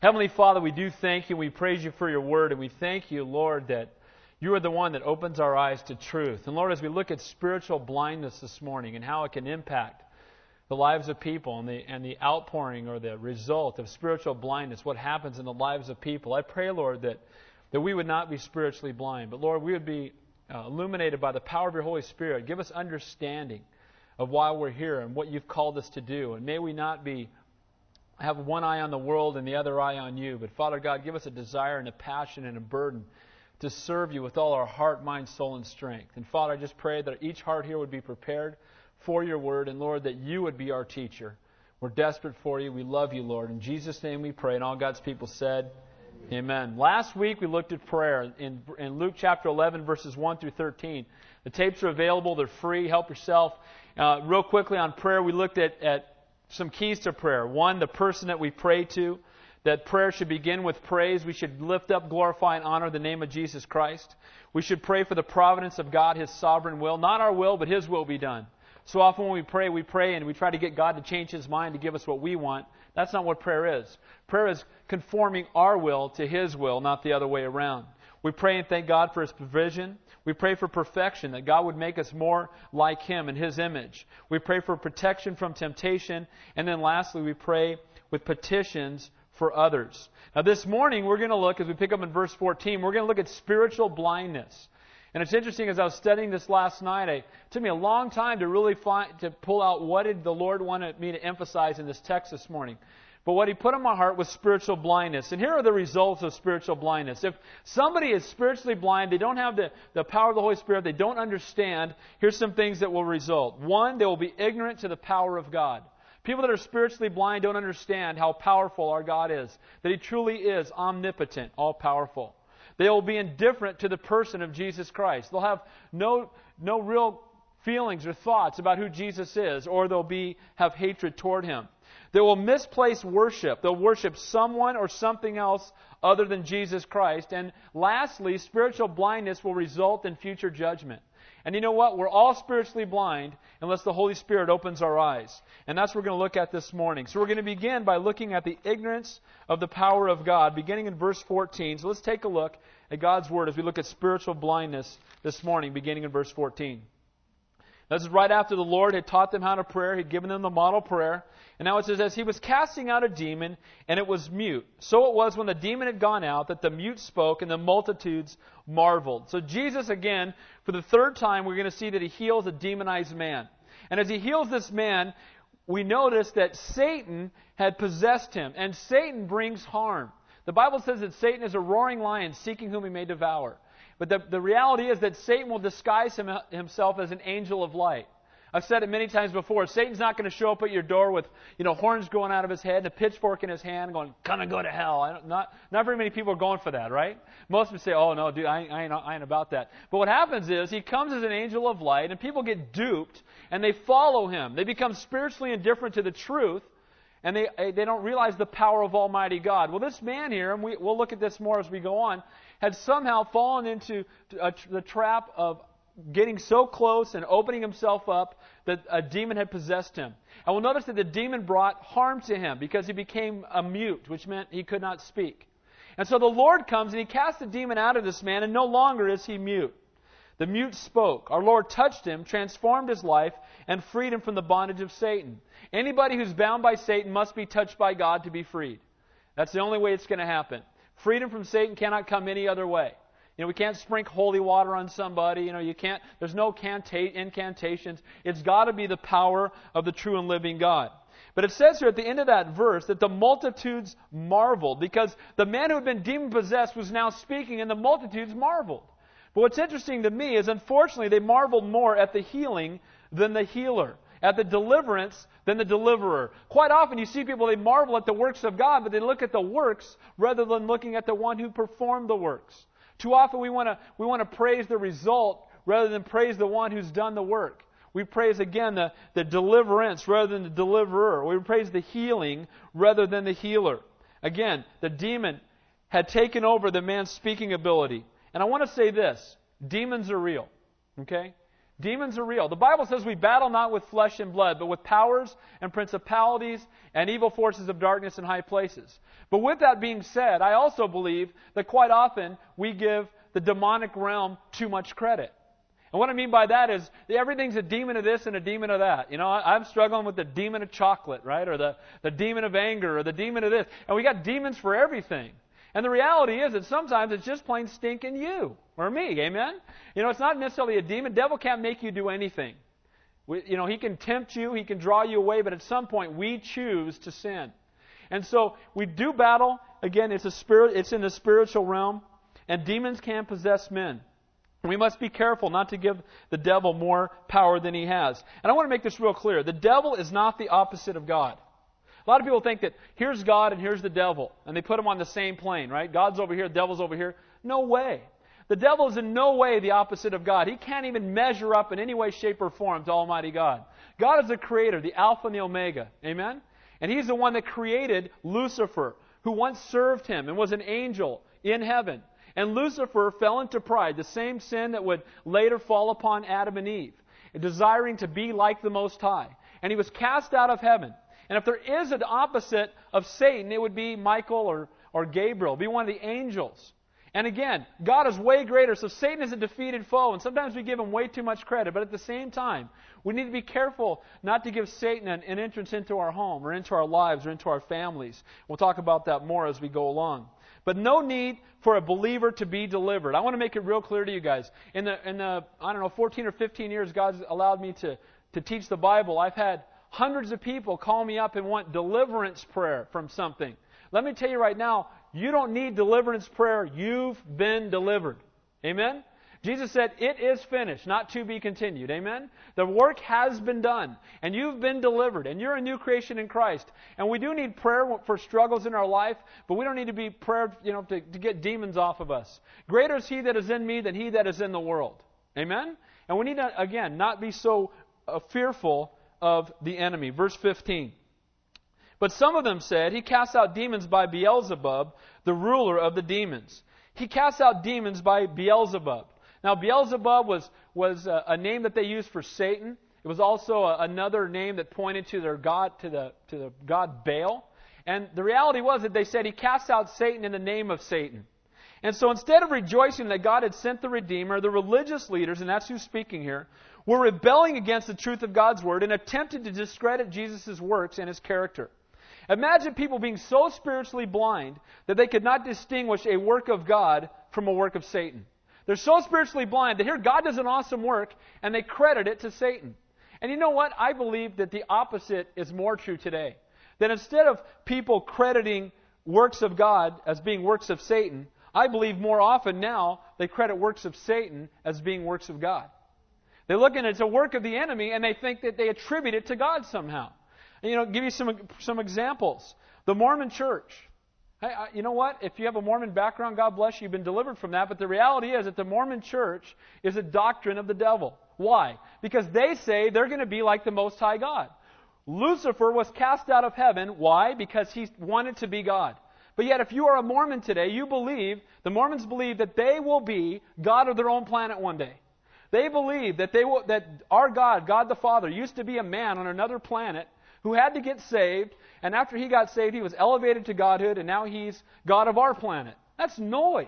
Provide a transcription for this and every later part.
Heavenly Father, we do thank you. We praise you for your word, and we thank you, Lord, that you are the one that opens our eyes to truth. And Lord, as we look at spiritual blindness this morning and how it can impact the lives of people and the, and the outpouring or the result of spiritual blindness, what happens in the lives of people, I pray, Lord, that, that we would not be spiritually blind, but Lord, we would be uh, illuminated by the power of your Holy Spirit. Give us understanding of why we're here and what you've called us to do. And may we not be have one eye on the world and the other eye on you. But Father God, give us a desire and a passion and a burden to serve you with all our heart, mind, soul, and strength. And Father, I just pray that each heart here would be prepared for your word, and Lord, that you would be our teacher. We're desperate for you. We love you, Lord. In Jesus' name we pray. And all God's people said, Amen. Last week we looked at prayer in, in Luke chapter 11, verses 1 through 13. The tapes are available, they're free. Help yourself. Uh, real quickly on prayer, we looked at, at some keys to prayer. One, the person that we pray to. That prayer should begin with praise. We should lift up, glorify, and honor the name of Jesus Christ. We should pray for the providence of God, His sovereign will. Not our will, but His will be done. So often when we pray, we pray and we try to get God to change His mind to give us what we want. That's not what prayer is. Prayer is conforming our will to His will, not the other way around. We pray and thank God for His provision. We pray for perfection, that God would make us more like Him in His image. We pray for protection from temptation. And then lastly, we pray with petitions for others. Now, this morning, we're going to look, as we pick up in verse 14, we're going to look at spiritual blindness. And it's interesting, as I was studying this last night, it took me a long time to really find, to pull out what did the Lord want me to emphasize in this text this morning. But what he put in my heart was spiritual blindness. And here are the results of spiritual blindness. If somebody is spiritually blind, they don't have the, the power of the Holy Spirit, they don't understand, here's some things that will result. One, they will be ignorant to the power of God. People that are spiritually blind don't understand how powerful our God is, that He truly is omnipotent, all powerful. They will be indifferent to the person of Jesus Christ. They'll have no, no real feelings or thoughts about who Jesus is, or they'll be, have hatred toward Him. They will misplace worship. They'll worship someone or something else other than Jesus Christ. And lastly, spiritual blindness will result in future judgment. And you know what? We're all spiritually blind unless the Holy Spirit opens our eyes. And that's what we're going to look at this morning. So we're going to begin by looking at the ignorance of the power of God, beginning in verse 14. So let's take a look at God's Word as we look at spiritual blindness this morning, beginning in verse 14. This is right after the Lord had taught them how to pray. He'd given them the model prayer. And now it says, as he was casting out a demon, and it was mute. So it was when the demon had gone out that the mute spoke, and the multitudes marveled. So Jesus, again, for the third time, we're going to see that he heals a demonized man. And as he heals this man, we notice that Satan had possessed him. And Satan brings harm. The Bible says that Satan is a roaring lion seeking whom he may devour. But the, the reality is that Satan will disguise him, himself as an angel of light. I've said it many times before. Satan's not going to show up at your door with, you know, horns going out of his head and a pitchfork in his hand going, gonna go to hell. Not, not very many people are going for that, right? Most would say, oh, no, dude, I, I, ain't, I ain't about that. But what happens is he comes as an angel of light and people get duped and they follow him. They become spiritually indifferent to the truth and they, they don't realize the power of Almighty God. Well, this man here, and we, we'll look at this more as we go on, had somehow fallen into the trap of getting so close and opening himself up that a demon had possessed him. And we'll notice that the demon brought harm to him because he became a mute, which meant he could not speak. And so the Lord comes and he casts the demon out of this man, and no longer is he mute. The mute spoke. Our Lord touched him, transformed his life, and freed him from the bondage of Satan. Anybody who's bound by Satan must be touched by God to be freed. That's the only way it's going to happen. Freedom from Satan cannot come any other way. You know, we can't sprinkle holy water on somebody. You know, you can't, there's no canta- incantations. It's got to be the power of the true and living God. But it says here at the end of that verse that the multitudes marveled because the man who had been demon possessed was now speaking and the multitudes marveled. But what's interesting to me is unfortunately they marveled more at the healing than the healer at the deliverance than the deliverer. Quite often you see people, they marvel at the works of God, but they look at the works rather than looking at the one who performed the works. Too often we want to, we want to praise the result rather than praise the one who's done the work. We praise again the, the deliverance rather than the deliverer. We praise the healing rather than the healer. Again, the demon had taken over the man's speaking ability. And I want to say this demons are real. Okay? Demons are real. The Bible says we battle not with flesh and blood, but with powers and principalities and evil forces of darkness in high places. But with that being said, I also believe that quite often we give the demonic realm too much credit. And what I mean by that is everything's a demon of this and a demon of that. You know, I'm struggling with the demon of chocolate, right? Or the, the demon of anger or the demon of this. And we got demons for everything. And the reality is that sometimes it's just plain stinking you or me. Amen? You know, it's not necessarily a demon. Devil can't make you do anything. We, you know, he can tempt you, he can draw you away, but at some point we choose to sin. And so we do battle. Again, it's a spirit, it's in the spiritual realm, and demons can possess men. We must be careful not to give the devil more power than he has. And I want to make this real clear. The devil is not the opposite of God. A lot of people think that here's God and here's the devil, and they put them on the same plane, right? God's over here, the devil's over here. No way. The devil is in no way the opposite of God. He can't even measure up in any way, shape, or form to Almighty God. God is the creator, the Alpha and the Omega. Amen? And He's the one that created Lucifer, who once served Him and was an angel in heaven. And Lucifer fell into pride, the same sin that would later fall upon Adam and Eve, desiring to be like the Most High. And he was cast out of heaven. And if there is an opposite of Satan, it would be Michael or, or Gabriel, be one of the angels. And again, God is way greater, so Satan is a defeated foe, and sometimes we give him way too much credit. But at the same time, we need to be careful not to give Satan an, an entrance into our home, or into our lives, or into our families. We'll talk about that more as we go along. But no need for a believer to be delivered. I want to make it real clear to you guys. In the, in the I don't know, 14 or 15 years God's allowed me to, to teach the Bible, I've had hundreds of people call me up and want deliverance prayer from something. Let me tell you right now, you don't need deliverance prayer. You've been delivered. Amen? Jesus said, It is finished, not to be continued. Amen? The work has been done, and you've been delivered, and you're a new creation in Christ. And we do need prayer for struggles in our life, but we don't need to be prayer, you know, to, to get demons off of us. Greater is He that is in me than He that is in the world. Amen? And we need to, again, not be so uh, fearful of the enemy. Verse 15. But some of them said, He casts out demons by Beelzebub, the ruler of the demons. He casts out demons by Beelzebub. Now, Beelzebub was, was a, a name that they used for Satan. It was also a, another name that pointed to their god, to the, to the god Baal. And the reality was that they said he casts out Satan in the name of Satan. And so instead of rejoicing that God had sent the Redeemer, the religious leaders, and that's who's speaking here, were rebelling against the truth of God's Word and attempted to discredit Jesus' works and his character. Imagine people being so spiritually blind that they could not distinguish a work of God from a work of Satan. They're so spiritually blind that here God does an awesome work and they credit it to Satan. And you know what? I believe that the opposite is more true today. That instead of people crediting works of God as being works of Satan, I believe more often now they credit works of Satan as being works of God. They look at it as a work of the enemy and they think that they attribute it to God somehow. And, you know, give you some some examples. The Mormon Church. Hey, you know what? If you have a Mormon background, God bless you. You've been delivered from that. But the reality is that the Mormon church is a doctrine of the devil. Why? Because they say they're going to be like the Most High God. Lucifer was cast out of heaven. Why? Because he wanted to be God. But yet, if you are a Mormon today, you believe, the Mormons believe that they will be God of their own planet one day. They believe that, they will, that our God, God the Father, used to be a man on another planet who had to get saved, and after he got saved, he was elevated to godhood, and now he's God of our planet. That's noise.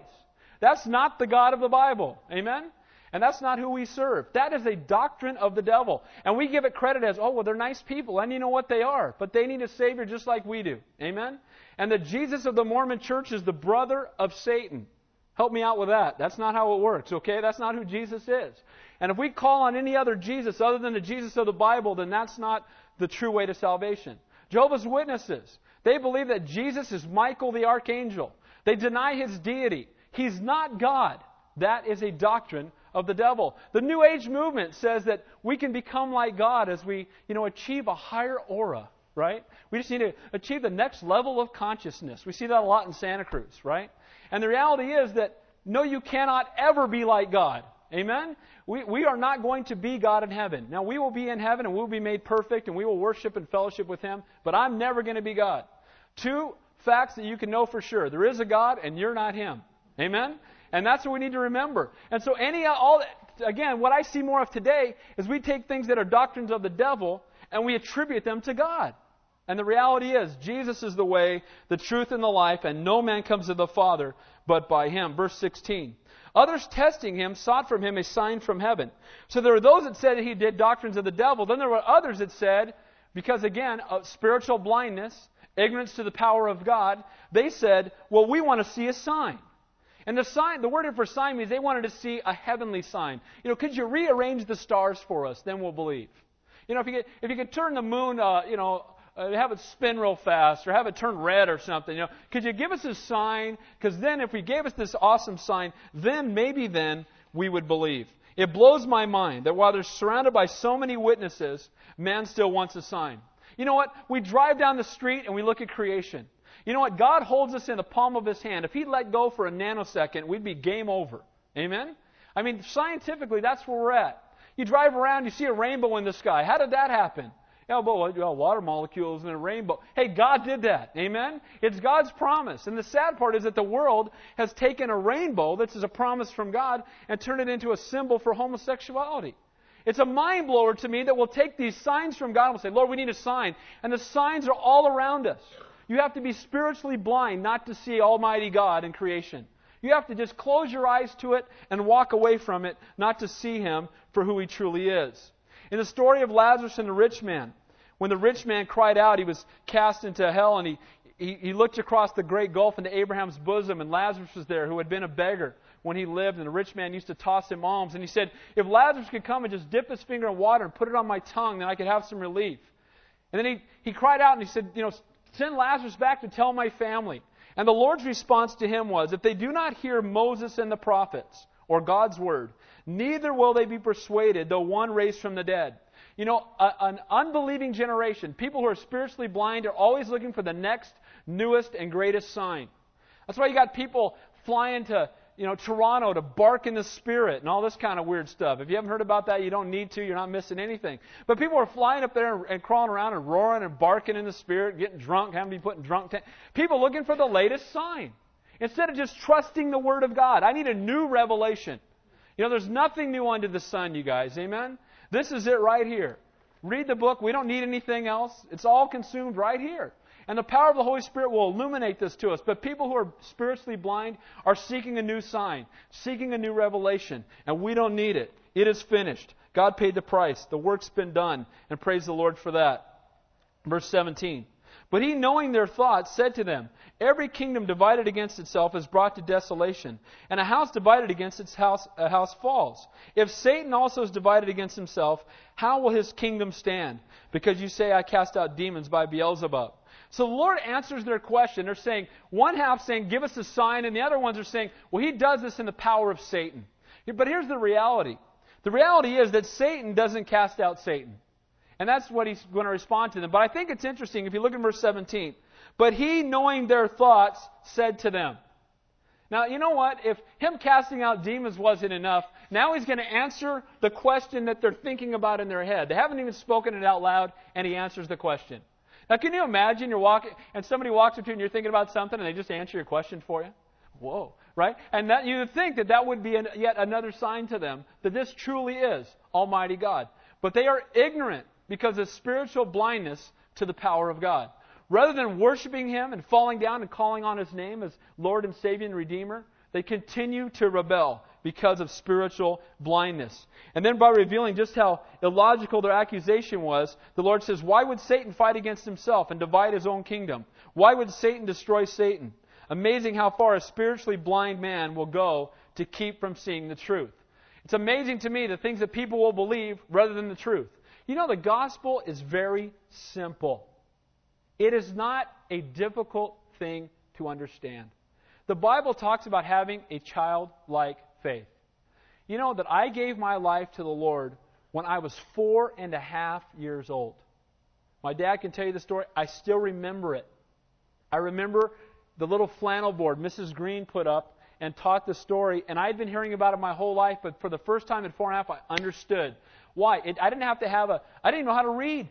That's not the God of the Bible. Amen? And that's not who we serve. That is a doctrine of the devil. And we give it credit as, oh, well, they're nice people, and you know what they are. But they need a Savior just like we do. Amen? And the Jesus of the Mormon church is the brother of Satan. Help me out with that. That's not how it works, okay? That's not who Jesus is. And if we call on any other Jesus other than the Jesus of the Bible, then that's not the true way to salvation. Jehovah's Witnesses, they believe that Jesus is Michael the archangel. They deny his deity. He's not God. That is a doctrine of the devil. The New Age movement says that we can become like God as we, you know, achieve a higher aura, right? We just need to achieve the next level of consciousness. We see that a lot in Santa Cruz, right? And the reality is that no, you cannot ever be like God. Amen? We, we are not going to be God in heaven. Now, we will be in heaven and we'll be made perfect and we will worship and fellowship with Him, but I'm never going to be God. Two facts that you can know for sure there is a God and you're not Him. Amen? And that's what we need to remember. And so any all again, what I see more of today is we take things that are doctrines of the devil and we attribute them to God. And the reality is, Jesus is the way, the truth, and the life, and no man comes to the Father but by him. Verse 16. Others testing him sought from him a sign from heaven. So there were those that said he did doctrines of the devil. Then there were others that said, because again, spiritual blindness, ignorance to the power of God, they said, well, we want to see a sign. And the sign, the word here for sign means they wanted to see a heavenly sign. You know, could you rearrange the stars for us? Then we'll believe. You know, if you could, if you could turn the moon, uh, you know, uh, have it spin real fast or have it turn red or something, you know, could you give us a sign? Because then if we gave us this awesome sign, then maybe then we would believe. It blows my mind that while they're surrounded by so many witnesses, man still wants a sign. You know what? We drive down the street and we look at creation. You know what? God holds us in the palm of his hand. If he let go for a nanosecond, we'd be game over. Amen? I mean, scientifically, that's where we're at. You drive around, you see a rainbow in the sky. How did that happen? Yeah, but well, water molecules in a rainbow. Hey, God did that. Amen? It's God's promise. And the sad part is that the world has taken a rainbow that's a promise from God and turned it into a symbol for homosexuality. It's a mind blower to me that we'll take these signs from God and we'll say, Lord, we need a sign. And the signs are all around us. You have to be spiritually blind not to see Almighty God in creation. You have to just close your eyes to it and walk away from it, not to see Him for who He truly is. In the story of Lazarus and the rich man, when the rich man cried out, he was cast into hell and he, he, he looked across the great gulf into Abraham's bosom, and Lazarus was there, who had been a beggar when he lived, and the rich man used to toss him alms. And he said, If Lazarus could come and just dip his finger in water and put it on my tongue, then I could have some relief. And then he, he cried out and he said, You know, Send Lazarus back to tell my family. And the Lord's response to him was, If they do not hear Moses and the prophets, or God's word, neither will they be persuaded, though one raised from the dead. You know, a, an unbelieving generation, people who are spiritually blind, are always looking for the next, newest, and greatest sign. That's why you got people flying to you know, Toronto to bark in the spirit and all this kind of weird stuff. If you haven't heard about that, you don't need to. You're not missing anything. But people are flying up there and, and crawling around and roaring and barking in the spirit, getting drunk, having to be put in drunk. People looking for the latest sign instead of just trusting the Word of God. I need a new revelation. You know, there's nothing new under the sun, you guys. Amen? This is it right here. Read the book. We don't need anything else. It's all consumed right here. And the power of the Holy Spirit will illuminate this to us. But people who are spiritually blind are seeking a new sign, seeking a new revelation, and we don't need it. It is finished. God paid the price. The work's been done, and praise the Lord for that. Verse 17. But he, knowing their thoughts, said to them, Every kingdom divided against itself is brought to desolation, and a house divided against its house, a house falls. If Satan also is divided against himself, how will his kingdom stand? Because you say, I cast out demons by Beelzebub. So the Lord answers their question. They're saying, one half saying, give us a sign, and the other ones are saying, well, he does this in the power of Satan. But here's the reality. The reality is that Satan doesn't cast out Satan. And that's what he's going to respond to them. But I think it's interesting if you look at verse 17. But he, knowing their thoughts, said to them. Now, you know what? If him casting out demons wasn't enough, now he's going to answer the question that they're thinking about in their head. They haven't even spoken it out loud, and he answers the question. Now, can you imagine you're walking and somebody walks up to you and you're thinking about something and they just answer your question for you? Whoa, right? And that you would think that that would be an, yet another sign to them that this truly is Almighty God. But they are ignorant because of spiritual blindness to the power of God. Rather than worshiping Him and falling down and calling on His name as Lord and Savior and Redeemer, they continue to rebel because of spiritual blindness. And then by revealing just how illogical their accusation was, the Lord says, Why would Satan fight against himself and divide his own kingdom? Why would Satan destroy Satan? Amazing how far a spiritually blind man will go to keep from seeing the truth. It's amazing to me the things that people will believe rather than the truth. You know, the gospel is very simple. It is not a difficult thing to understand. The Bible talks about having a childlike faith. You know that I gave my life to the Lord when I was four and a half years old. My dad can tell you the story. I still remember it. I remember the little flannel board Mrs. Green put up and taught the story, and I'd been hearing about it my whole life, but for the first time at four and a half, I understood. Why? It, I didn't have to have a, I didn't know how to read.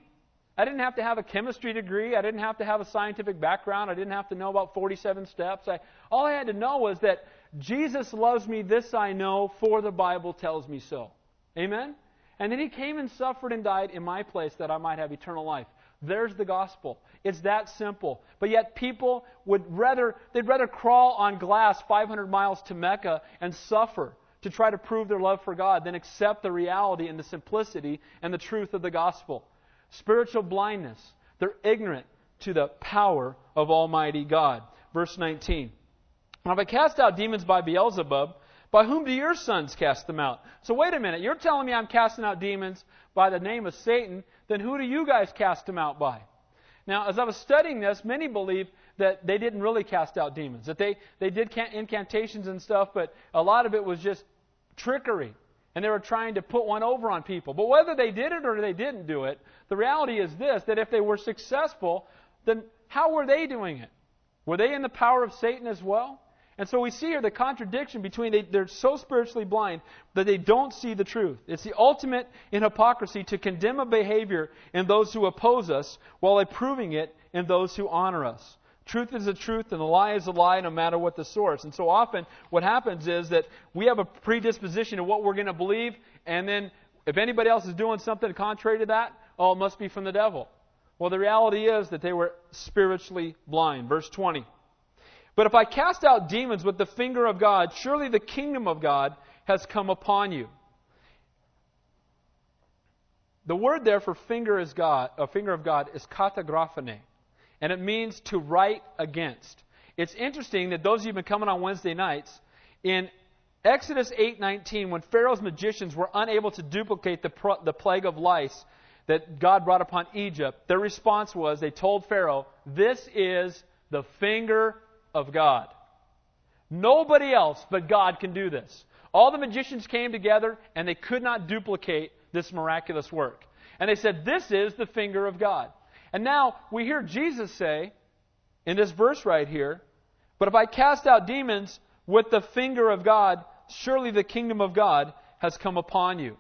I didn't have to have a chemistry degree. I didn't have to have a scientific background. I didn't have to know about 47 steps. I, all I had to know was that Jesus loves me, this I know, for the Bible tells me so. Amen? And then he came and suffered and died in my place that I might have eternal life. There's the gospel. It's that simple. But yet people would rather, they'd rather crawl on glass 500 miles to Mecca and suffer to try to prove their love for God than accept the reality and the simplicity and the truth of the gospel. Spiritual blindness. They're ignorant to the power of Almighty God. Verse 19. Now, if I cast out demons by Beelzebub, by whom do your sons cast them out? So wait a minute. You're telling me I'm casting out demons by the name of Satan. Then who do you guys cast them out by? Now, as I was studying this, many believe that they didn't really cast out demons, that they, they did incantations and stuff, but a lot of it was just trickery. And they were trying to put one over on people. But whether they did it or they didn't do it, the reality is this that if they were successful, then how were they doing it? Were they in the power of Satan as well? And so we see here the contradiction between they, they're so spiritually blind that they don't see the truth. It's the ultimate in hypocrisy to condemn a behavior in those who oppose us while approving it in those who honor us. Truth is the truth and the lie is a lie no matter what the source. And so often what happens is that we have a predisposition to what we're going to believe, and then if anybody else is doing something contrary to that, oh, it must be from the devil. Well, the reality is that they were spiritually blind. Verse 20. But if I cast out demons with the finger of God, surely the kingdom of God has come upon you. The word there for finger is God, a finger of God is katagraphene, and it means to write against. It's interesting that those of you who've been coming on Wednesday nights, in Exodus 8:19, when Pharaoh's magicians were unable to duplicate the, the plague of lice that God brought upon Egypt, their response was they told Pharaoh, "This is the finger of God. Nobody else but God can do this. All the magicians came together and they could not duplicate this miraculous work. And they said, This is the finger of God. And now we hear Jesus say in this verse right here, But if I cast out demons with the finger of God, surely the kingdom of God has come upon you.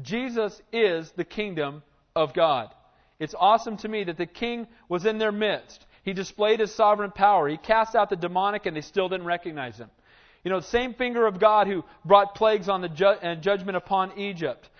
Jesus is the kingdom of God. It's awesome to me that the king was in their midst. He displayed his sovereign power. He cast out the demonic and they still didn't recognize him. You know, the same finger of God who brought plagues on the ju- and judgment upon Egypt.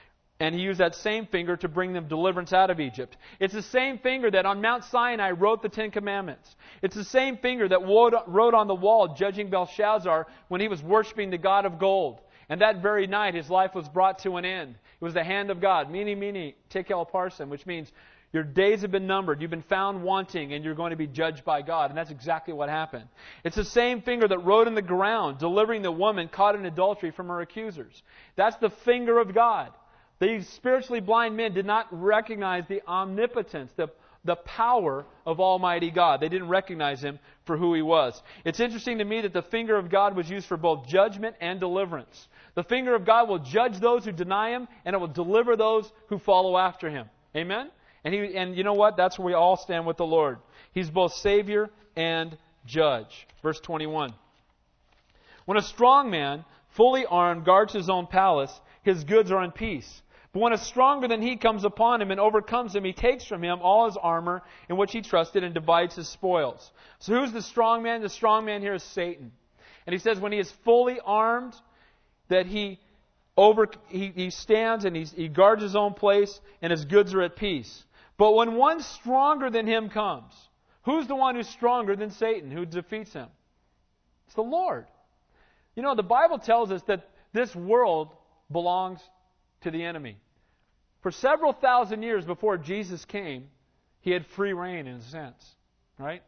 And he used that same finger to bring them deliverance out of Egypt. It's the same finger that on Mount Sinai wrote the Ten Commandments. It's the same finger that wrote on the wall judging Belshazzar when he was worshiping the God of gold. And that very night his life was brought to an end. It was the hand of God. Mene, mene, tekel parsin, which means your days have been numbered. You've been found wanting, and you're going to be judged by God. And that's exactly what happened. It's the same finger that wrote in the ground, delivering the woman caught in adultery from her accusers. That's the finger of God. These spiritually blind men did not recognize the omnipotence, the, the power of Almighty God. They didn't recognize Him for who He was. It's interesting to me that the finger of God was used for both judgment and deliverance. The finger of God will judge those who deny Him, and it will deliver those who follow after Him. Amen? And, he, and you know what? That's where we all stand with the Lord. He's both Savior and Judge. Verse 21. When a strong man, fully armed, guards his own palace, his goods are in peace. But when a stronger than he comes upon him and overcomes him, he takes from him all his armor in which he trusted and divides his spoils. So who's the strong man? The strong man here is Satan. And he says when he is fully armed, that he over he, he stands and he guards his own place and his goods are at peace. But when one stronger than him comes, who's the one who's stronger than Satan, who defeats him? It's the Lord. You know, the Bible tells us that this world belongs to the enemy. For several thousand years before Jesus came, he had free reign in a sense, right?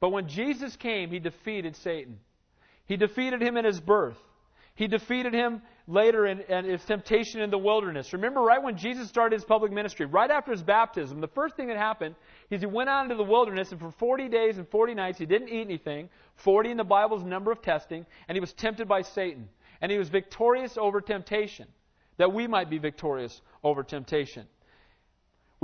But when Jesus came, he defeated Satan. He defeated him in his birth. He defeated him later in, in, his temptation in the wilderness. Remember, right when Jesus started his public ministry, right after his baptism, the first thing that happened is he went out into the wilderness, and for 40 days and 40 nights, he didn't eat anything. 40 in the Bible Bible's number of testing, and he was tempted by Satan. And he was victorious over temptation, that we might be victorious over temptation.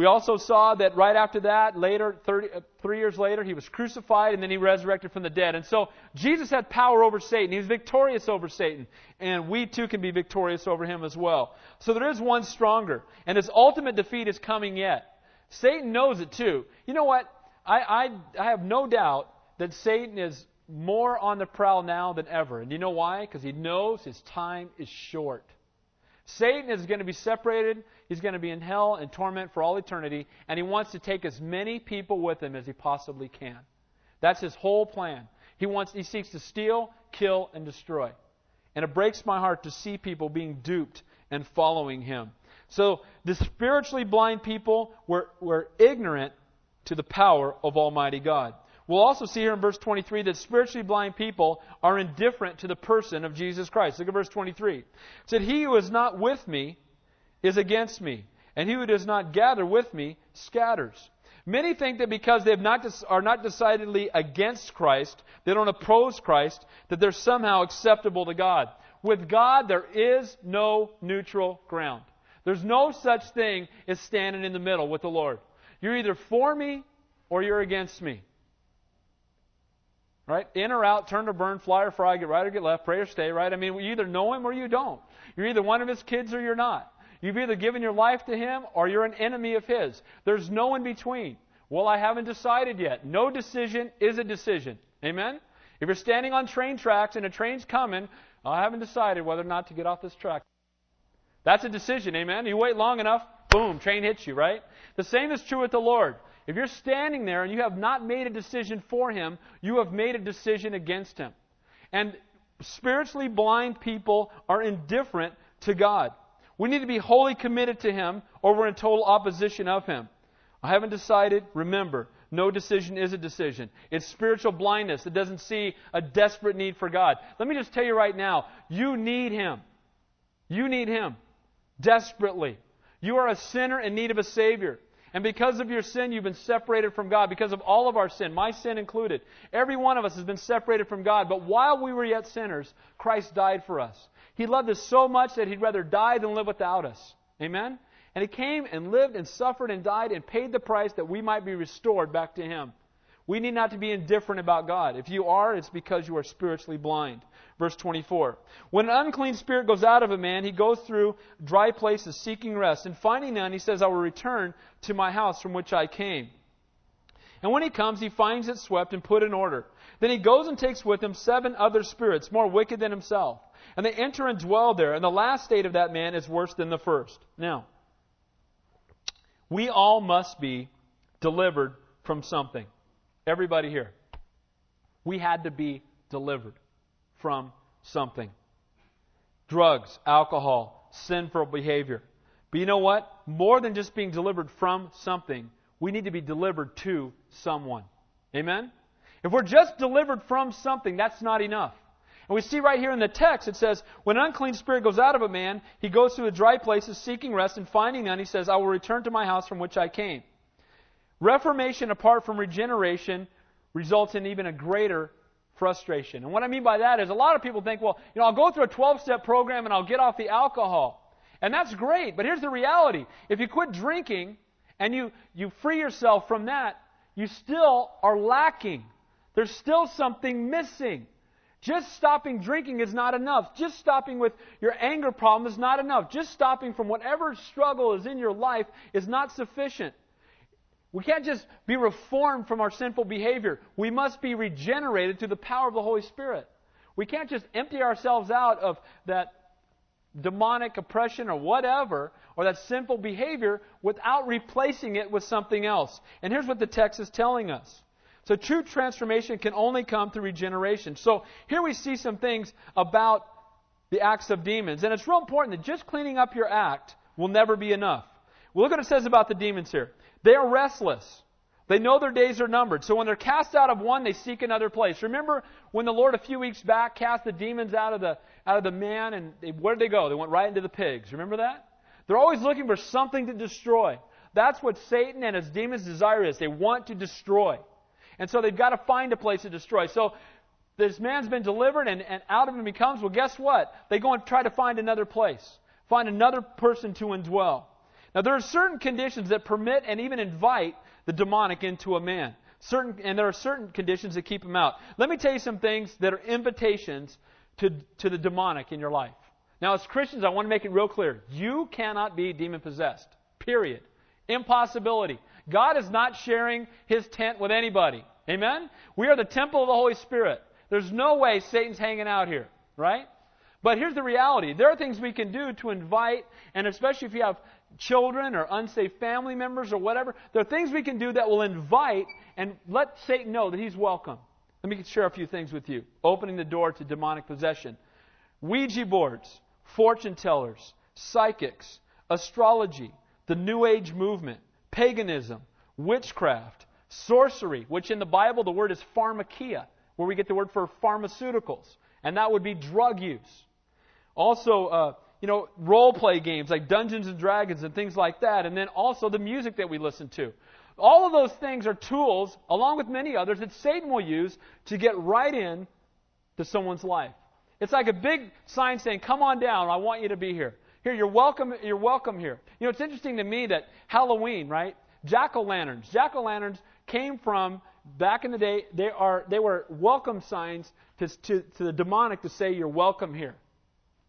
We also saw that right after that, later, 30, uh, three years later, he was crucified and then he resurrected from the dead. And so Jesus had power over Satan. He was victorious over Satan. And we too can be victorious over him as well. So there is one stronger. And his ultimate defeat is coming yet. Satan knows it too. You know what? I, I, I have no doubt that Satan is more on the prowl now than ever. And you know why? Because he knows his time is short. Satan is going to be separated. He's going to be in hell and torment for all eternity. And he wants to take as many people with him as he possibly can. That's his whole plan. He wants, he seeks to steal, kill, and destroy. And it breaks my heart to see people being duped and following him. So the spiritually blind people were, were ignorant to the power of Almighty God. We'll also see here in verse 23 that spiritually blind people are indifferent to the person of Jesus Christ. Look at verse 23. It said, He who is not with me is against me, and he who does not gather with me scatters. Many think that because they not, are not decidedly against Christ, they don't oppose Christ, that they're somehow acceptable to God. With God, there is no neutral ground. There's no such thing as standing in the middle with the Lord. You're either for me or you're against me. Right? In or out, turn or burn, fly or fry, get right or get left, pray or stay, right? I mean, you either know him or you don't. You're either one of his kids or you're not. You've either given your life to him or you're an enemy of his. There's no in between. Well, I haven't decided yet. No decision is a decision. Amen? If you're standing on train tracks and a train's coming, I haven't decided whether or not to get off this track. That's a decision, amen? You wait long enough, boom, train hits you, right? The same is true with the Lord. If you're standing there and you have not made a decision for Him, you have made a decision against Him. And spiritually blind people are indifferent to God. We need to be wholly committed to Him or we're in total opposition of Him. I haven't decided. Remember, no decision is a decision. It's spiritual blindness that doesn't see a desperate need for God. Let me just tell you right now you need Him. You need Him desperately. You are a sinner in need of a Savior. And because of your sin, you've been separated from God. Because of all of our sin, my sin included. Every one of us has been separated from God. But while we were yet sinners, Christ died for us. He loved us so much that he'd rather die than live without us. Amen? And he came and lived and suffered and died and paid the price that we might be restored back to him. We need not to be indifferent about God. If you are, it's because you are spiritually blind. Verse 24. When an unclean spirit goes out of a man, he goes through dry places seeking rest. And finding none, he says, I will return to my house from which I came. And when he comes, he finds it swept and put in order. Then he goes and takes with him seven other spirits, more wicked than himself. And they enter and dwell there. And the last state of that man is worse than the first. Now, we all must be delivered from something. Everybody here. We had to be delivered from something drugs, alcohol, sinful behavior. But you know what? More than just being delivered from something, we need to be delivered to someone. Amen? If we're just delivered from something, that's not enough. And we see right here in the text, it says, When an unclean spirit goes out of a man, he goes through the dry places seeking rest, and finding none, he says, I will return to my house from which I came. Reformation apart from regeneration results in even a greater frustration. And what I mean by that is a lot of people think, well, you know, I'll go through a 12 step program and I'll get off the alcohol. And that's great, but here's the reality. If you quit drinking and you, you free yourself from that, you still are lacking. There's still something missing. Just stopping drinking is not enough. Just stopping with your anger problem is not enough. Just stopping from whatever struggle is in your life is not sufficient. We can't just be reformed from our sinful behavior. We must be regenerated through the power of the Holy Spirit. We can't just empty ourselves out of that demonic oppression or whatever, or that sinful behavior, without replacing it with something else. And here's what the text is telling us. So true transformation can only come through regeneration. So here we see some things about the acts of demons. And it's real important that just cleaning up your act will never be enough. Well, look what it says about the demons here. They are restless. They know their days are numbered. So when they're cast out of one, they seek another place. Remember when the Lord a few weeks back cast the demons out of the out of the man and they, where did they go? They went right into the pigs. Remember that? They're always looking for something to destroy. That's what Satan and his demons desire is. They want to destroy. And so they've got to find a place to destroy. So this man's been delivered and, and out of him he comes. Well, guess what? They go and try to find another place. Find another person to indwell. Now, there are certain conditions that permit and even invite the demonic into a man. Certain, and there are certain conditions that keep him out. Let me tell you some things that are invitations to, to the demonic in your life. Now, as Christians, I want to make it real clear. You cannot be demon possessed. Period. Impossibility. God is not sharing his tent with anybody. Amen? We are the temple of the Holy Spirit. There's no way Satan's hanging out here, right? But here's the reality. There are things we can do to invite, and especially if you have children or unsafe family members or whatever, there are things we can do that will invite and let Satan know that he's welcome. Let me share a few things with you. Opening the door to demonic possession. Ouija boards, fortune tellers, psychics, astrology, the New Age movement, paganism, witchcraft, sorcery, which in the Bible the word is pharmakia, where we get the word for pharmaceuticals, and that would be drug use. Also, uh, you know, role play games like Dungeons and Dragons and things like that, and then also the music that we listen to. All of those things are tools, along with many others, that Satan will use to get right in to someone's life. It's like a big sign saying, "Come on down. I want you to be here. Here, you're welcome. You're welcome here." You know, it's interesting to me that Halloween, right? Jack o' lanterns. Jack o' lanterns came from back in the day. They are they were welcome signs to, to, to the demonic to say, "You're welcome here."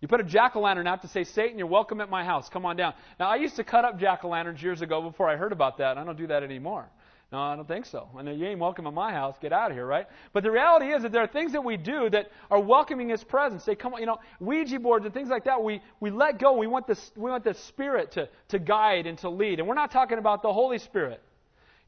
You put a jack o' lantern out to say, Satan, you're welcome at my house. Come on down. Now, I used to cut up jack o' lanterns years ago before I heard about that. I don't do that anymore. No, I don't think so. I know you ain't welcome at my house. Get out of here, right? But the reality is that there are things that we do that are welcoming His presence. Say, come you know, Ouija boards and things like that. We we let go. We want the we want the Spirit to to guide and to lead. And we're not talking about the Holy Spirit.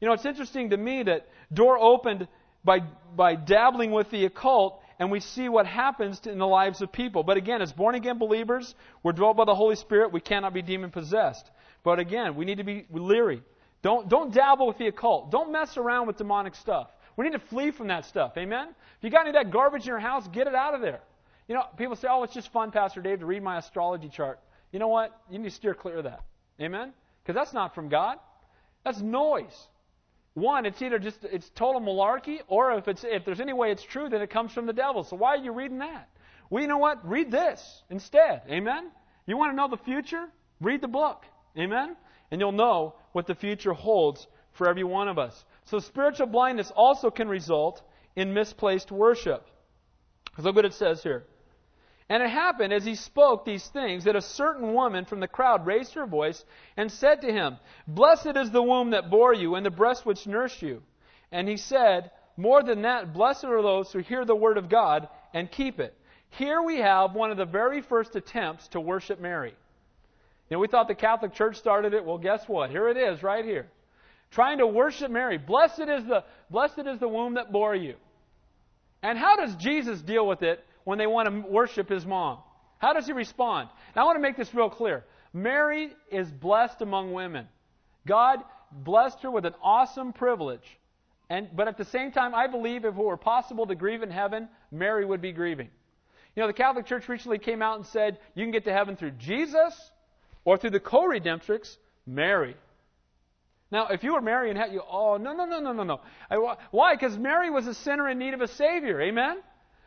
You know, it's interesting to me that door opened by by dabbling with the occult and we see what happens in the lives of people. But again, as born again believers, we're dwelt by the Holy Spirit. We cannot be demon possessed. But again, we need to be leery. Don't, don't dabble with the occult. Don't mess around with demonic stuff. We need to flee from that stuff. Amen? If you got any of that garbage in your house, get it out of there. You know, people say, oh, it's just fun, Pastor Dave, to read my astrology chart. You know what? You need to steer clear of that. Amen? Because that's not from God. That's noise. One, it's either just it's total malarkey, or if it's if there's any way it's true, then it comes from the devil. So why are you reading that? Well, you know what? Read this instead. Amen. You want to know the future? Read the book. Amen. And you'll know what the future holds for every one of us. So spiritual blindness also can result in misplaced worship. Look what it says here. And it happened as he spoke these things that a certain woman from the crowd raised her voice and said to him, Blessed is the womb that bore you and the breast which nursed you. And he said, More than that, blessed are those who hear the word of God and keep it. Here we have one of the very first attempts to worship Mary. Know, we thought the Catholic Church started it. Well, guess what? Here it is, right here. Trying to worship Mary. Blessed is the, blessed is the womb that bore you. And how does Jesus deal with it when they want to worship his mom? How does he respond? Now, I want to make this real clear. Mary is blessed among women. God blessed her with an awesome privilege. And, but at the same time, I believe if it were possible to grieve in heaven, Mary would be grieving. You know, the Catholic Church recently came out and said you can get to heaven through Jesus or through the co redemptrix, Mary. Now, if you were Mary and had you, oh, no, no, no, no, no, no. Why? Because Mary was a sinner in need of a Savior. Amen?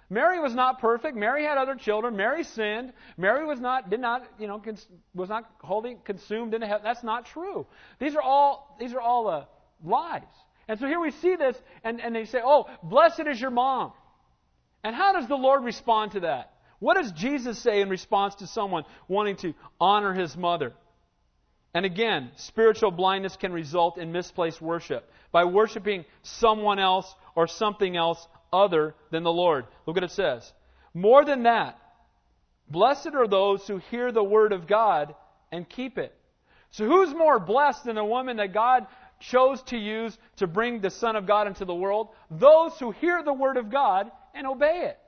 Mary was not perfect. Mary had other children. Mary sinned. Mary was not, did not, you know, cons- was not wholly consumed into heaven. That's not true. These are all, these are all uh, lies. And so here we see this, and, and they say, oh, blessed is your mom. And how does the Lord respond to that? What does Jesus say in response to someone wanting to honor his mother? And again, spiritual blindness can result in misplaced worship by worshiping someone else or something else other than the Lord. Look what it says. More than that, blessed are those who hear the word of God and keep it. So who's more blessed than the woman that God chose to use to bring the Son of God into the world? Those who hear the word of God and obey it.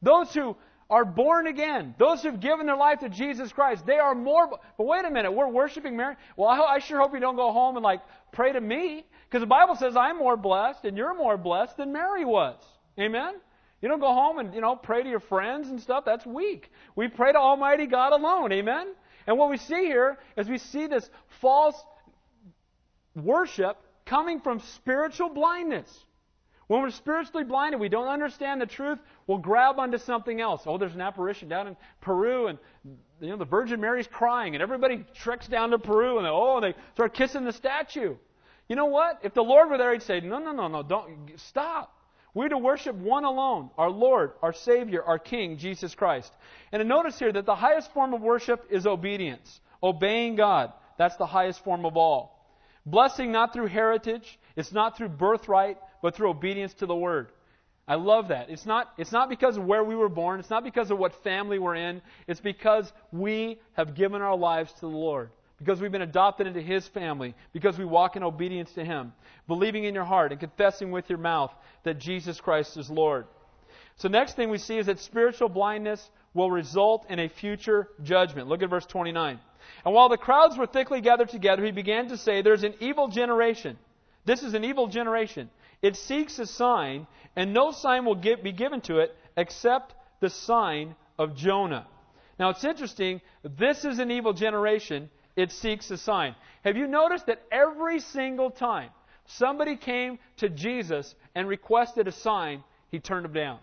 Those who are born again, those who've given their life to Jesus Christ, they are more. But wait a minute, we're worshiping Mary. Well, I sure hope you don't go home and like pray to me because the Bible says I'm more blessed and you're more blessed than Mary was. Amen? You don't go home and, you know, pray to your friends and stuff. That's weak. We pray to Almighty God alone. Amen? And what we see here is we see this false worship coming from spiritual blindness. When we're spiritually blinded, we don't understand the truth, we'll grab onto something else. Oh, there's an apparition down in Peru, and you know the Virgin Mary's crying, and everybody treks down to Peru, and they, oh, they start kissing the statue. You know what? If the Lord were there, He'd say, No, no, no, no, don't stop. We're to worship one alone, our Lord, our Savior, our King, Jesus Christ. And notice here that the highest form of worship is obedience, obeying God. That's the highest form of all. Blessing not through heritage, it's not through birthright, but through obedience to the Word. I love that. It's not, it's not because of where we were born. It's not because of what family we're in. It's because we have given our lives to the Lord. Because we've been adopted into His family. Because we walk in obedience to Him. Believing in your heart and confessing with your mouth that Jesus Christ is Lord. So next thing we see is that spiritual blindness will result in a future judgment. Look at verse 29. And while the crowds were thickly gathered together, he began to say, There's an evil generation. This is an evil generation. It seeks a sign, and no sign will be given to it except the sign of Jonah. Now it's interesting. This is an evil generation. It seeks a sign. Have you noticed that every single time somebody came to Jesus and requested a sign, he turned them down?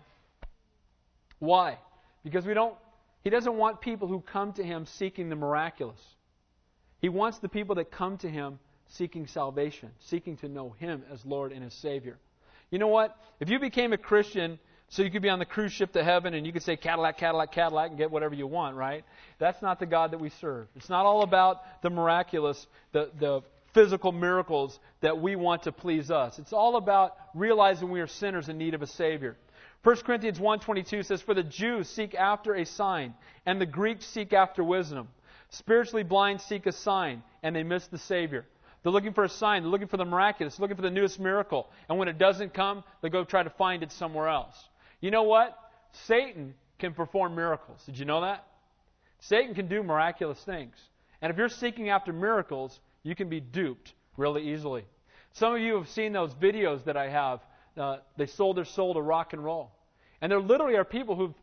Why? Because we don't. He doesn't want people who come to him seeking the miraculous. He wants the people that come to him seeking salvation, seeking to know Him as Lord and as Savior. You know what? If you became a Christian so you could be on the cruise ship to heaven and you could say Cadillac, Cadillac, Cadillac and get whatever you want, right? That's not the God that we serve. It's not all about the miraculous, the, the physical miracles that we want to please us. It's all about realizing we are sinners in need of a Savior. 1 Corinthians 1.22 says, For the Jews seek after a sign, and the Greeks seek after wisdom. Spiritually blind seek a sign, and they miss the Savior. They're looking for a sign. They're looking for the miraculous. They're looking for the newest miracle. And when it doesn't come, they go try to find it somewhere else. You know what? Satan can perform miracles. Did you know that? Satan can do miraculous things. And if you're seeking after miracles, you can be duped really easily. Some of you have seen those videos that I have. Uh, they sold their soul to rock and roll. And there literally are people who've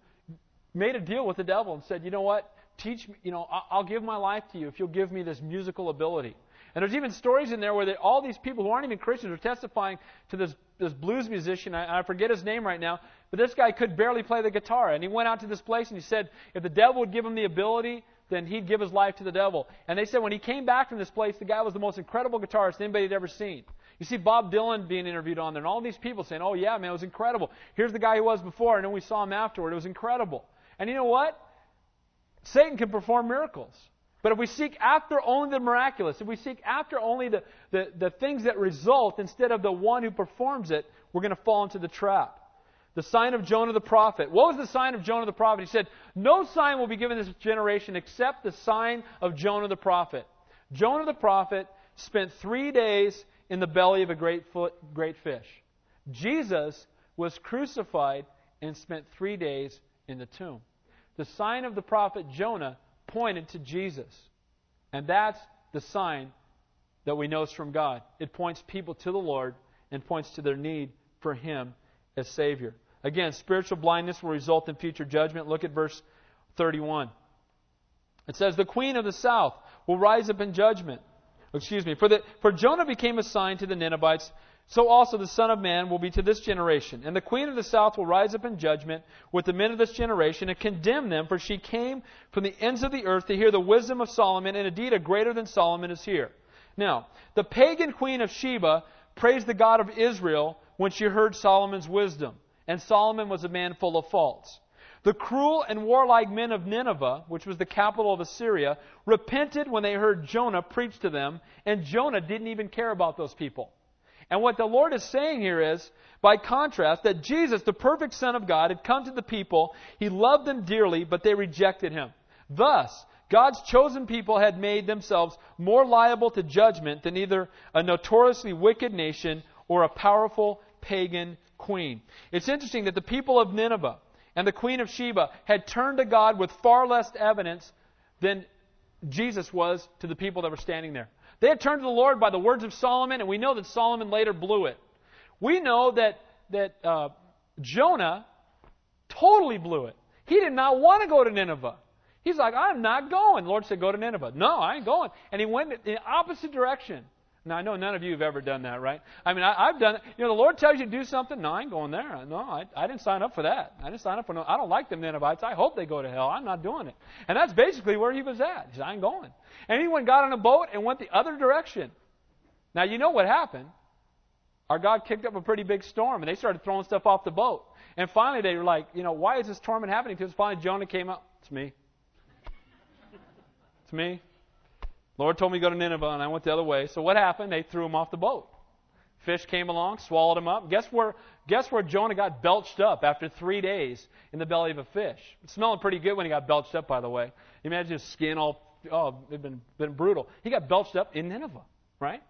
made a deal with the devil and said, you know what? Teach me, you know, I'll give my life to you if you'll give me this musical ability. And there's even stories in there where they, all these people who aren't even Christians are testifying to this, this blues musician. I, I forget his name right now, but this guy could barely play the guitar. And he went out to this place and he said if the devil would give him the ability, then he'd give his life to the devil. And they said when he came back from this place, the guy was the most incredible guitarist anybody had ever seen. You see Bob Dylan being interviewed on there, and all these people saying, "Oh yeah, man, it was incredible. Here's the guy he was before, and then we saw him afterward. It was incredible." And you know what? Satan can perform miracles. But if we seek after only the miraculous, if we seek after only the, the, the things that result instead of the one who performs it, we're going to fall into the trap. The sign of Jonah the prophet. What was the sign of Jonah the prophet? He said, No sign will be given this generation except the sign of Jonah the prophet. Jonah the prophet spent three days in the belly of a great, foot, great fish. Jesus was crucified and spent three days in the tomb. The sign of the prophet Jonah pointed to Jesus. And that's the sign that we know is from God. It points people to the Lord and points to their need for Him as Savior. Again, spiritual blindness will result in future judgment. Look at verse 31. It says, The queen of the south will rise up in judgment. Excuse me. For, the, for Jonah became a sign to the Ninevites so also the Son of Man will be to this generation. And the Queen of the South will rise up in judgment with the men of this generation and condemn them, for she came from the ends of the earth to hear the wisdom of Solomon, and indeed a greater than Solomon is here. Now, the pagan Queen of Sheba praised the God of Israel when she heard Solomon's wisdom, and Solomon was a man full of faults. The cruel and warlike men of Nineveh, which was the capital of Assyria, repented when they heard Jonah preach to them, and Jonah didn't even care about those people. And what the Lord is saying here is, by contrast, that Jesus, the perfect Son of God, had come to the people. He loved them dearly, but they rejected him. Thus, God's chosen people had made themselves more liable to judgment than either a notoriously wicked nation or a powerful pagan queen. It's interesting that the people of Nineveh and the queen of Sheba had turned to God with far less evidence than Jesus was to the people that were standing there. They had turned to the Lord by the words of Solomon, and we know that Solomon later blew it. We know that, that uh, Jonah totally blew it. He did not want to go to Nineveh. He's like, I'm not going. The Lord said, Go to Nineveh. No, I ain't going. And he went in the opposite direction. Now, I know none of you have ever done that, right? I mean, I, have done it. You know, the Lord tells you to do something. No, I ain't going there. No, I, I didn't sign up for that. I didn't sign up for no. I don't like them Ninevites. I hope they go to hell. I'm not doing it. And that's basically where he was at. He said, I ain't going. And he went, got on a boat and went the other direction. Now, you know what happened. Our God kicked up a pretty big storm, and they started throwing stuff off the boat. And finally, they were like, you know, why is this torment happening? Because finally, Jonah came up. It's me. It's me. Lord told me to go to Nineveh, and I went the other way. So what happened? They threw him off the boat. Fish came along, swallowed him up. Guess where, guess where Jonah got belched up after three days in the belly of a fish? smelling pretty good when he got belched up, by the way. Imagine his skin all, oh, it had been, been brutal. He got belched up in Nineveh, right?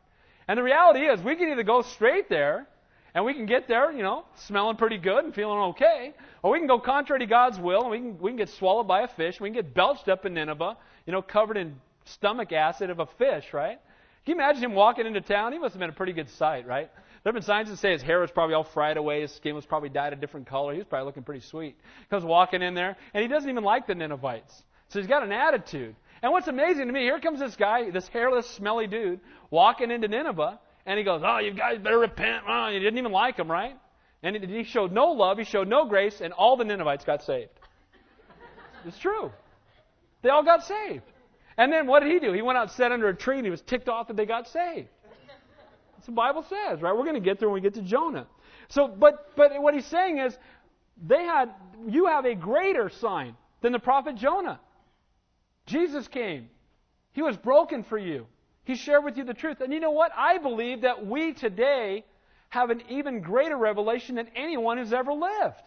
And the reality is, we can either go straight there, and we can get there, you know, smelling pretty good and feeling okay, or we can go contrary to God's will, and we can, we can get swallowed by a fish, we can get belched up in Nineveh, you know, covered in stomach acid of a fish, right? Can you imagine him walking into town? He must have been a pretty good sight, right? There have been signs that say his hair was probably all fried away, his skin was probably dyed a different color. He was probably looking pretty sweet. Comes walking in there, and he doesn't even like the Ninevites. So he's got an attitude. And what's amazing to me, here comes this guy, this hairless, smelly dude, walking into Nineveh, and he goes, Oh, you guys better repent. Oh, he didn't even like him, right? And he showed no love, he showed no grace, and all the Ninevites got saved. It's true. They all got saved. And then what did he do? He went out and sat under a tree and he was ticked off that they got saved. That's what the Bible says, right? We're going to get there when we get to Jonah. So, but, but what he's saying is, they had, you have a greater sign than the prophet Jonah. Jesus came. He was broken for you. He shared with you the truth. And you know what? I believe that we today have an even greater revelation than anyone who's ever lived.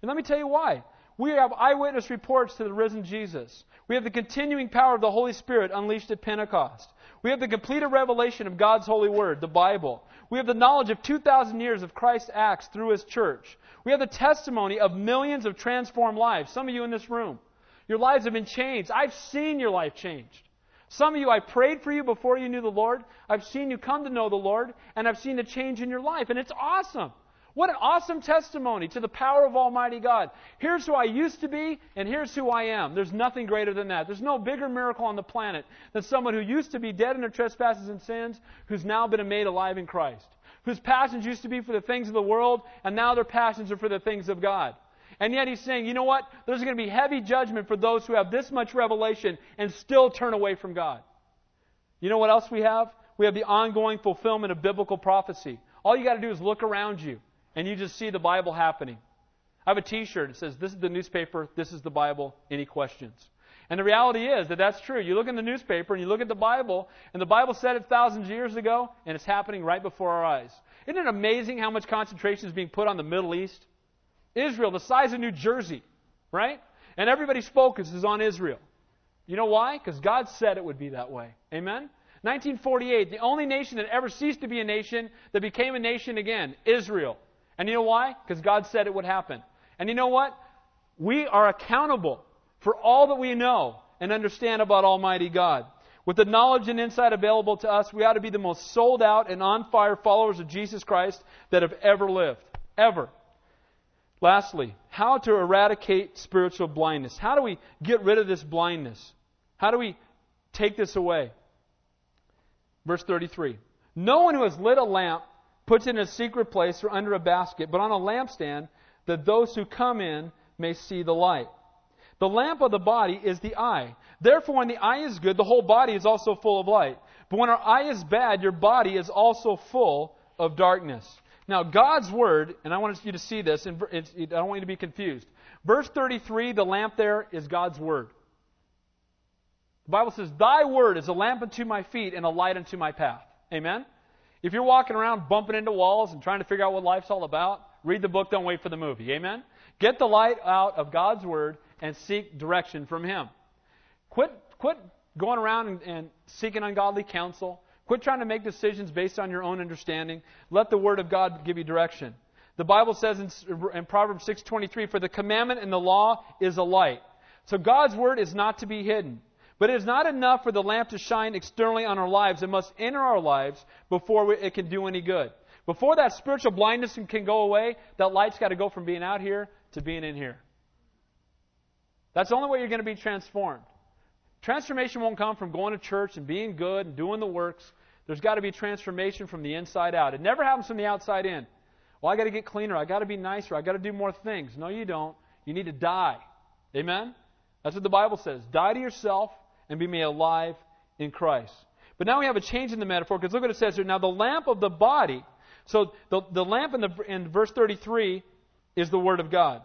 And let me tell you why. We have eyewitness reports to the risen Jesus. We have the continuing power of the Holy Spirit unleashed at Pentecost. We have the completed revelation of God's holy word, the Bible. We have the knowledge of 2,000 years of Christ's acts through his church. We have the testimony of millions of transformed lives. Some of you in this room, your lives have been changed. I've seen your life changed. Some of you, I prayed for you before you knew the Lord. I've seen you come to know the Lord, and I've seen a change in your life, and it's awesome. What an awesome testimony to the power of Almighty God. Here's who I used to be, and here's who I am. There's nothing greater than that. There's no bigger miracle on the planet than someone who used to be dead in their trespasses and sins, who's now been made alive in Christ. Whose passions used to be for the things of the world, and now their passions are for the things of God. And yet he's saying, you know what? There's going to be heavy judgment for those who have this much revelation and still turn away from God. You know what else we have? We have the ongoing fulfillment of biblical prophecy. All you got to do is look around you and you just see the Bible happening. I have a T-shirt that says, "This is the newspaper. This is the Bible. Any questions?" And the reality is that that's true. You look in the newspaper and you look at the Bible, and the Bible said it thousands of years ago, and it's happening right before our eyes. Isn't it amazing how much concentration is being put on the Middle East? Israel, the size of New Jersey, right? And everybody's focus is on Israel. You know why? Because God said it would be that way. Amen? 1948, the only nation that ever ceased to be a nation that became a nation again, Israel. And you know why? Because God said it would happen. And you know what? We are accountable for all that we know and understand about Almighty God. With the knowledge and insight available to us, we ought to be the most sold out and on fire followers of Jesus Christ that have ever lived. Ever. Lastly, how to eradicate spiritual blindness. How do we get rid of this blindness? How do we take this away? Verse 33. No one who has lit a lamp puts it in a secret place or under a basket, but on a lampstand, that those who come in may see the light. The lamp of the body is the eye. Therefore, when the eye is good, the whole body is also full of light. But when our eye is bad, your body is also full of darkness. Now, God's word, and I want you to see this, and I don't want you to be confused. Verse 33, the lamp there is God's word. The Bible says, Thy word is a lamp unto my feet and a light unto my path. Amen? If you're walking around bumping into walls and trying to figure out what life's all about, read the book, don't wait for the movie. Amen? Get the light out of God's Word and seek direction from Him. Quit, quit going around and, and seeking ungodly counsel. Quit trying to make decisions based on your own understanding. Let the Word of God give you direction. The Bible says in, in Proverbs 6:23, "For the commandment and the law is a light." So God's word is not to be hidden. But it is not enough for the lamp to shine externally on our lives. It must enter our lives before it can do any good. Before that spiritual blindness can go away, that light's got to go from being out here to being in here. That's the only way you're going to be transformed. Transformation won't come from going to church and being good and doing the works. There's got to be transformation from the inside out. It never happens from the outside in. Well, I got to get cleaner. I got to be nicer. I got to do more things. No, you don't. You need to die. Amen? That's what the Bible says. Die to yourself and be made alive in Christ. But now we have a change in the metaphor because look what it says here. Now the lamp of the body, so the, the lamp in, the, in verse 33 is the Word of God.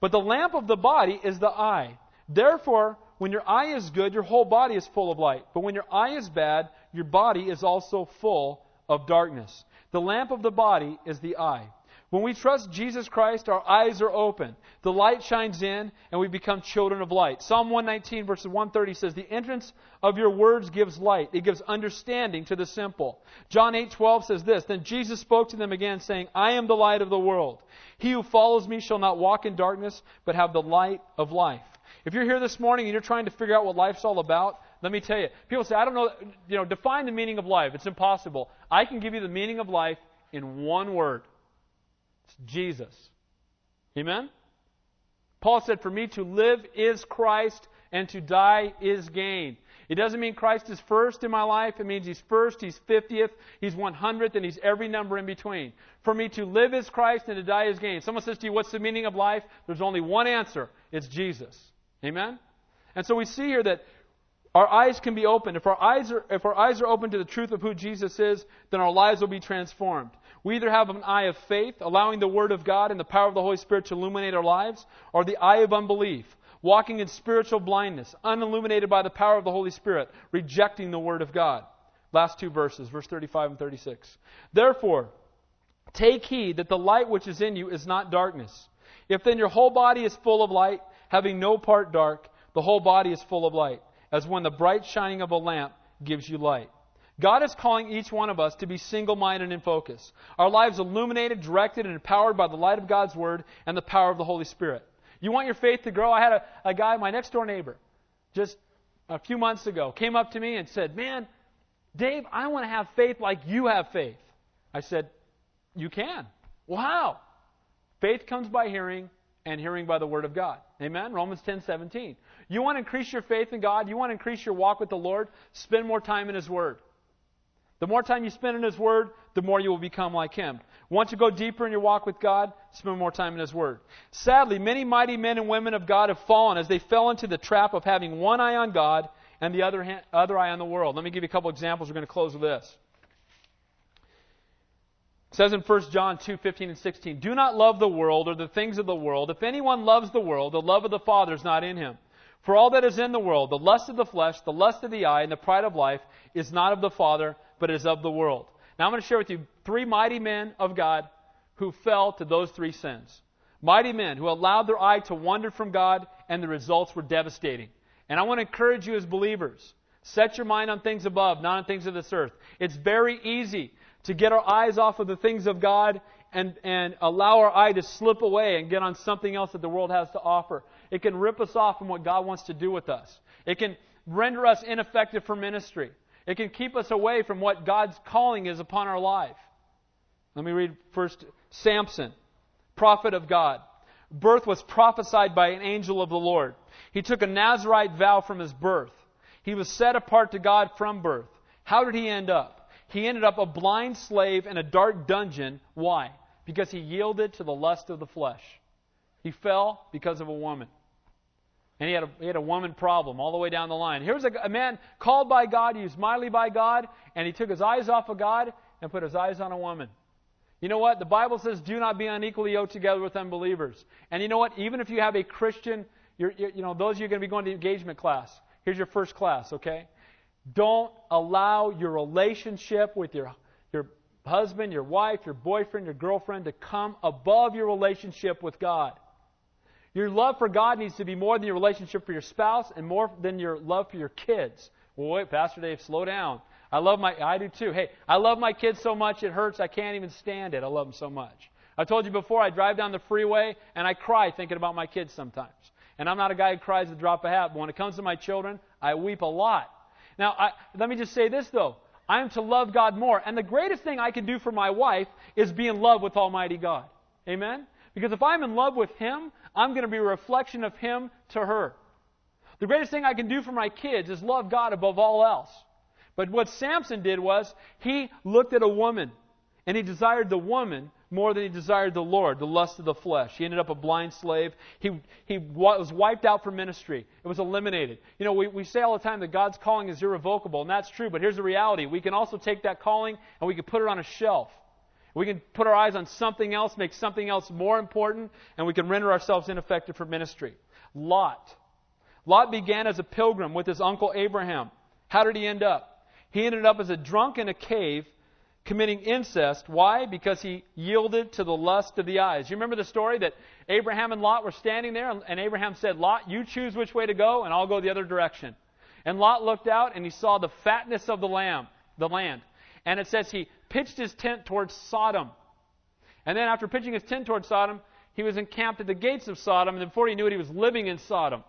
But the lamp of the body is the eye. Therefore, when your eye is good, your whole body is full of light. But when your eye is bad, your body is also full of darkness. The lamp of the body is the eye. When we trust Jesus Christ, our eyes are open. The light shines in, and we become children of light. Psalm 119, verses 130 says, The entrance of your words gives light. It gives understanding to the simple. John 8, 12 says this, Then Jesus spoke to them again, saying, I am the light of the world. He who follows me shall not walk in darkness, but have the light of life. If you're here this morning and you're trying to figure out what life's all about, let me tell you. People say, I don't know, you know, define the meaning of life. It's impossible. I can give you the meaning of life in one word. It's Jesus. Amen? Paul said, For me to live is Christ and to die is gain. It doesn't mean Christ is first in my life. It means He's first, He's 50th, He's 100th, and He's every number in between. For me to live is Christ and to die is gain. Someone says to you, What's the meaning of life? There's only one answer it's Jesus. Amen? And so we see here that our eyes can be opened. If our eyes are, if our eyes are open to the truth of who Jesus is, then our lives will be transformed. We either have an eye of faith, allowing the Word of God and the power of the Holy Spirit to illuminate our lives, or the eye of unbelief, walking in spiritual blindness, unilluminated by the power of the Holy Spirit, rejecting the Word of God. Last two verses, verse 35 and 36. Therefore, take heed that the light which is in you is not darkness. If then your whole body is full of light, having no part dark, the whole body is full of light as when the bright shining of a lamp gives you light. God is calling each one of us to be single minded and focused. Our lives illuminated, directed, and empowered by the light of God's Word and the power of the Holy Spirit. You want your faith to grow? I had a, a guy, my next door neighbor, just a few months ago, came up to me and said, Man, Dave, I want to have faith like you have faith. I said, You can. Well, how? Faith comes by hearing, and hearing by the Word of God. Amen? Romans 10 17. You want to increase your faith in God? You want to increase your walk with the Lord? Spend more time in His Word. The more time you spend in His Word, the more you will become like Him. Want to go deeper in your walk with God? Spend more time in His Word. Sadly, many mighty men and women of God have fallen as they fell into the trap of having one eye on God and the other, hand, other eye on the world. Let me give you a couple examples. We're going to close with this. It says in 1 John 2, 15 and 16, Do not love the world or the things of the world. If anyone loves the world, the love of the Father is not in him. For all that is in the world, the lust of the flesh, the lust of the eye, and the pride of life, is not of the Father, but is of the world. Now I'm going to share with you three mighty men of God who fell to those three sins. Mighty men who allowed their eye to wander from God, and the results were devastating. And I want to encourage you as believers set your mind on things above, not on things of this earth. It's very easy to get our eyes off of the things of God and, and allow our eye to slip away and get on something else that the world has to offer. It can rip us off from what God wants to do with us. It can render us ineffective for ministry. It can keep us away from what God's calling is upon our life. Let me read first Samson, prophet of God. Birth was prophesied by an angel of the Lord. He took a Nazarite vow from his birth. He was set apart to God from birth. How did he end up? He ended up a blind slave in a dark dungeon. Why? because he yielded to the lust of the flesh. He fell because of a woman. And he had a, he had a woman problem all the way down the line. Here's a, a man called by God, used mightily by God, and he took his eyes off of God and put his eyes on a woman. You know what? The Bible says, do not be unequally yoked together with unbelievers. And you know what? Even if you have a Christian, you're, you're, you know, those of you are going to be going to engagement class. Here's your first class, okay? Don't allow your relationship with your, your husband, your wife, your boyfriend, your girlfriend to come above your relationship with God. Your love for God needs to be more than your relationship for your spouse and more than your love for your kids. Well, wait, Pastor Dave, slow down. I love my, I do too. Hey, I love my kids so much it hurts. I can't even stand it. I love them so much. I told you before, I drive down the freeway and I cry thinking about my kids sometimes. And I'm not a guy who cries at the drop of a hat, but when it comes to my children, I weep a lot. Now, I, let me just say this though. I am to love God more. And the greatest thing I can do for my wife is be in love with Almighty God. Amen? Because if I'm in love with Him, I'm going to be a reflection of Him to her. The greatest thing I can do for my kids is love God above all else. But what Samson did was he looked at a woman and he desired the woman more than he desired the Lord, the lust of the flesh. He ended up a blind slave. He, he was wiped out from ministry. It was eliminated. You know, we, we say all the time that God's calling is irrevocable, and that's true, but here's the reality. We can also take that calling and we can put it on a shelf. We can put our eyes on something else, make something else more important, and we can render ourselves ineffective for ministry. Lot. Lot began as a pilgrim with his uncle Abraham. How did he end up? He ended up as a drunk in a cave committing incest. Why? Because he yielded to the lust of the eyes. You remember the story that Abraham and Lot were standing there, and Abraham said, Lot, you choose which way to go, and I'll go the other direction. And Lot looked out, and he saw the fatness of the lamb, the land. And it says he pitched his tent towards Sodom. And then after pitching his tent towards Sodom, he was encamped at the gates of Sodom, and before he knew it, he was living in Sodom.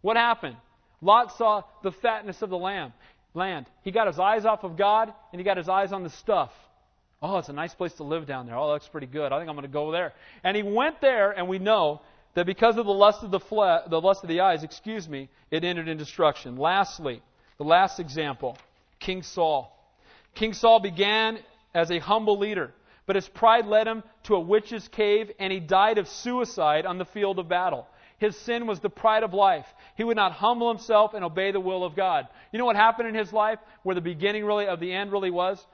What happened? Lot saw the fatness of the lamb land. He got his eyes off of God and he got his eyes on the stuff. Oh, it's a nice place to live down there. Oh, that looks pretty good. I think I'm going to go there. And he went there, and we know that because of the lust of the the lust of the eyes, excuse me, it entered in destruction. Lastly, the last example, King Saul. King Saul began as a humble leader, but his pride led him to a witch's cave, and he died of suicide on the field of battle. His sin was the pride of life. He would not humble himself and obey the will of God. You know what happened in his life, where the beginning really of the end really was?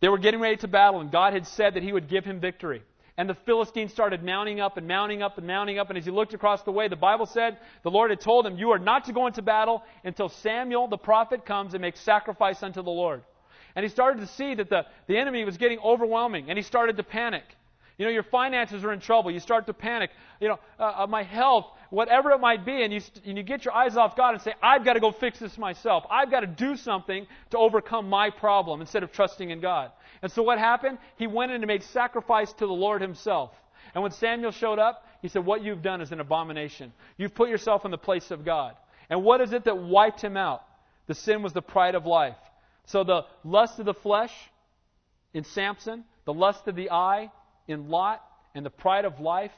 They were getting ready to battle, and God had said that He would give him victory. And the Philistines started mounting up and mounting up and mounting up. And as he looked across the way, the Bible said the Lord had told him, You are not to go into battle until Samuel the prophet comes and makes sacrifice unto the Lord. And he started to see that the, the enemy was getting overwhelming, and he started to panic. You know, your finances are in trouble. You start to panic. You know, uh, uh, my health, whatever it might be, and you, st- and you get your eyes off God and say, I've got to go fix this myself. I've got to do something to overcome my problem instead of trusting in God. And so what happened? He went in and made sacrifice to the Lord himself. And when Samuel showed up, he said, What you've done is an abomination. You've put yourself in the place of God. And what is it that wiped him out? The sin was the pride of life. So the lust of the flesh in Samson, the lust of the eye in Lot and the pride of life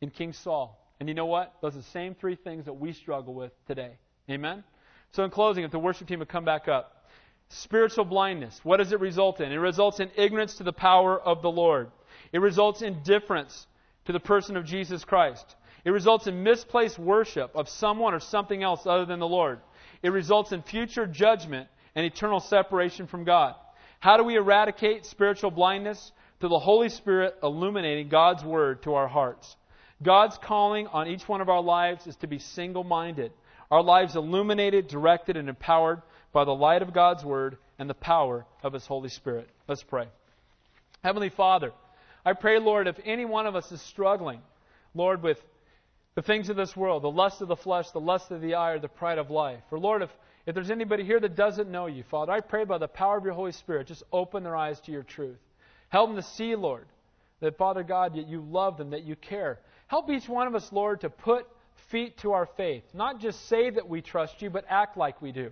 in King Saul. And you know what? Those are the same three things that we struggle with today. Amen? So, in closing, if the worship team would come back up, spiritual blindness, what does it result in? It results in ignorance to the power of the Lord, it results in indifference to the person of Jesus Christ, it results in misplaced worship of someone or something else other than the Lord, it results in future judgment and eternal separation from God. How do we eradicate spiritual blindness? To the Holy Spirit illuminating God's Word to our hearts. God's calling on each one of our lives is to be single minded. Our lives illuminated, directed, and empowered by the light of God's Word and the power of His Holy Spirit. Let's pray. Heavenly Father, I pray, Lord, if any one of us is struggling, Lord, with the things of this world, the lust of the flesh, the lust of the eye, or the pride of life, or Lord, if, if there's anybody here that doesn't know you, Father, I pray by the power of your Holy Spirit, just open their eyes to your truth. Help them to see, Lord, that, Father God, that you love them, that you care. Help each one of us, Lord, to put feet to our faith. Not just say that we trust you, but act like we do.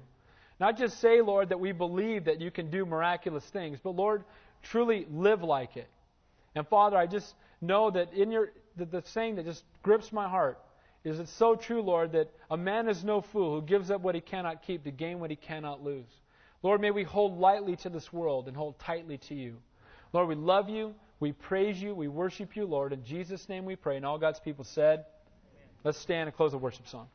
Not just say, Lord, that we believe that you can do miraculous things, but, Lord, truly live like it. And, Father, I just know that in your the, the saying that just grips my heart is it's so true, Lord, that a man is no fool who gives up what he cannot keep to gain what he cannot lose. Lord, may we hold lightly to this world and hold tightly to you. Lord, we love you. We praise you. We worship you, Lord. In Jesus' name we pray. And all God's people said, Let's stand and close the worship song.